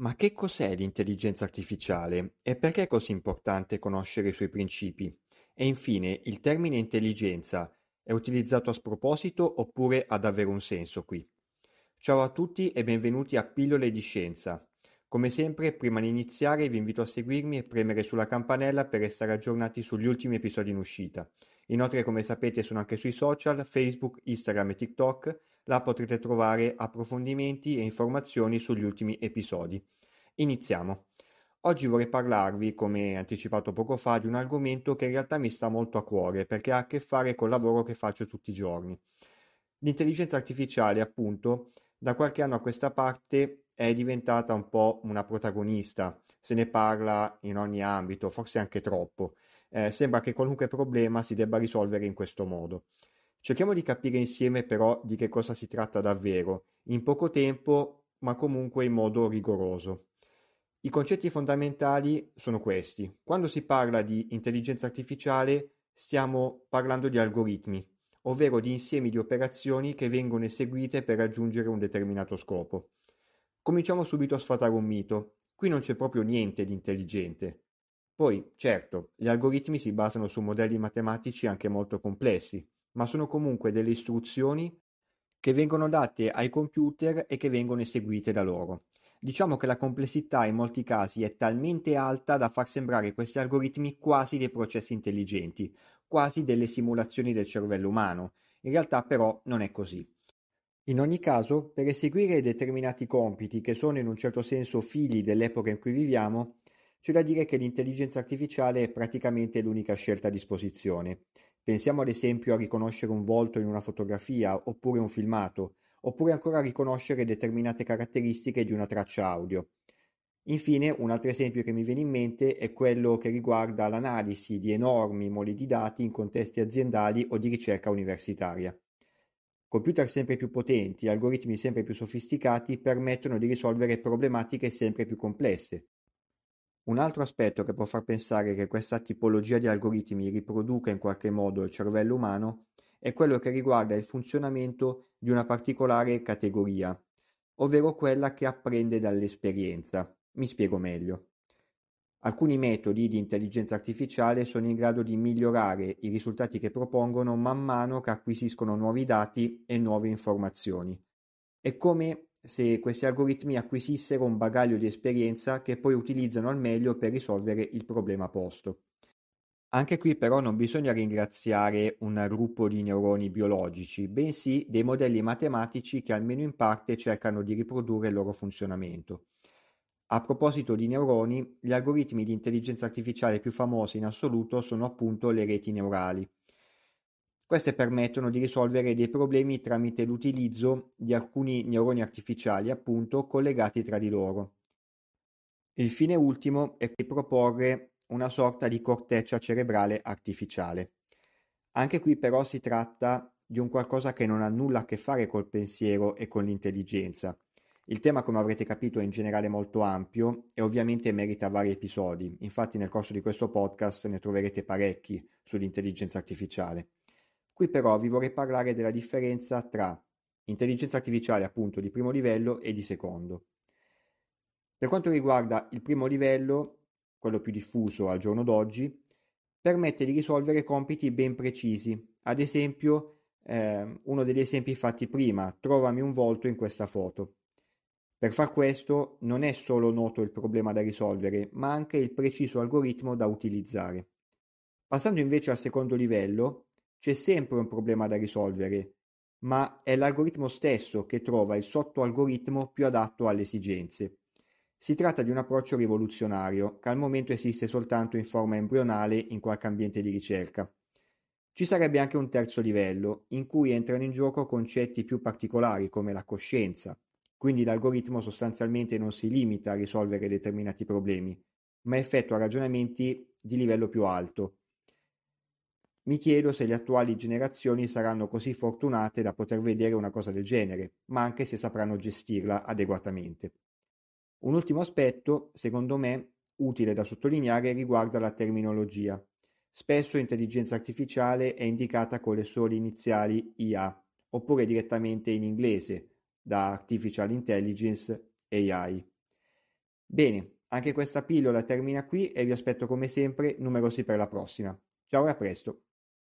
Ma che cos'è l'intelligenza artificiale e perché è così importante conoscere i suoi principi? E infine, il termine intelligenza è utilizzato a sproposito oppure ha davvero un senso qui? Ciao a tutti e benvenuti a Pillole di Scienza. Come sempre, prima di iniziare vi invito a seguirmi e premere sulla campanella per restare aggiornati sugli ultimi episodi in uscita. Inoltre, come sapete, sono anche sui social, Facebook, Instagram e TikTok. Là potrete trovare approfondimenti e informazioni sugli ultimi episodi. Iniziamo. Oggi vorrei parlarvi, come anticipato poco fa, di un argomento che in realtà mi sta molto a cuore perché ha a che fare col lavoro che faccio tutti i giorni. L'intelligenza artificiale, appunto, da qualche anno a questa parte è diventata un po' una protagonista, se ne parla in ogni ambito, forse anche troppo. Eh, sembra che qualunque problema si debba risolvere in questo modo. Cerchiamo di capire insieme però di che cosa si tratta davvero, in poco tempo, ma comunque in modo rigoroso. I concetti fondamentali sono questi. Quando si parla di intelligenza artificiale stiamo parlando di algoritmi, ovvero di insiemi di operazioni che vengono eseguite per raggiungere un determinato scopo. Cominciamo subito a sfatare un mito. Qui non c'è proprio niente di intelligente. Poi, certo, gli algoritmi si basano su modelli matematici anche molto complessi, ma sono comunque delle istruzioni che vengono date ai computer e che vengono eseguite da loro. Diciamo che la complessità in molti casi è talmente alta da far sembrare questi algoritmi quasi dei processi intelligenti, quasi delle simulazioni del cervello umano. In realtà però non è così. In ogni caso, per eseguire determinati compiti che sono in un certo senso figli dell'epoca in cui viviamo, c'è da dire che l'intelligenza artificiale è praticamente l'unica scelta a disposizione. Pensiamo ad esempio a riconoscere un volto in una fotografia oppure un filmato, oppure ancora a riconoscere determinate caratteristiche di una traccia audio. Infine, un altro esempio che mi viene in mente è quello che riguarda l'analisi di enormi moli di dati in contesti aziendali o di ricerca universitaria. Computer sempre più potenti algoritmi sempre più sofisticati permettono di risolvere problematiche sempre più complesse, un altro aspetto che può far pensare che questa tipologia di algoritmi riproduca in qualche modo il cervello umano è quello che riguarda il funzionamento di una particolare categoria, ovvero quella che apprende dall'esperienza. Mi spiego meglio. Alcuni metodi di intelligenza artificiale sono in grado di migliorare i risultati che propongono man mano che acquisiscono nuovi dati e nuove informazioni. È come se questi algoritmi acquisissero un bagaglio di esperienza che poi utilizzano al meglio per risolvere il problema posto. Anche qui però non bisogna ringraziare un gruppo di neuroni biologici, bensì dei modelli matematici che almeno in parte cercano di riprodurre il loro funzionamento. A proposito di neuroni, gli algoritmi di intelligenza artificiale più famosi in assoluto sono appunto le reti neurali. Queste permettono di risolvere dei problemi tramite l'utilizzo di alcuni neuroni artificiali, appunto, collegati tra di loro. Il fine ultimo è di proporre una sorta di corteccia cerebrale artificiale. Anche qui però si tratta di un qualcosa che non ha nulla a che fare col pensiero e con l'intelligenza. Il tema, come avrete capito, è in generale molto ampio e ovviamente merita vari episodi. Infatti nel corso di questo podcast ne troverete parecchi sull'intelligenza artificiale. Qui però vi vorrei parlare della differenza tra intelligenza artificiale appunto di primo livello e di secondo. Per quanto riguarda il primo livello, quello più diffuso al giorno d'oggi, permette di risolvere compiti ben precisi. Ad esempio, eh, uno degli esempi fatti prima, trovami un volto in questa foto. Per far questo non è solo noto il problema da risolvere, ma anche il preciso algoritmo da utilizzare. Passando invece al secondo livello, c'è sempre un problema da risolvere, ma è l'algoritmo stesso che trova il sottoalgoritmo più adatto alle esigenze. Si tratta di un approccio rivoluzionario che al momento esiste soltanto in forma embrionale in qualche ambiente di ricerca. Ci sarebbe anche un terzo livello, in cui entrano in gioco concetti più particolari come la coscienza, quindi l'algoritmo sostanzialmente non si limita a risolvere determinati problemi, ma effettua ragionamenti di livello più alto, mi chiedo se le attuali generazioni saranno così fortunate da poter vedere una cosa del genere, ma anche se sapranno gestirla adeguatamente. Un ultimo aspetto, secondo me, utile da sottolineare riguarda la terminologia. Spesso intelligenza artificiale è indicata con le sole iniziali IA, oppure direttamente in inglese, da Artificial Intelligence AI. Bene, anche questa pillola termina qui e vi aspetto come sempre numerosi per la prossima. Ciao e a presto.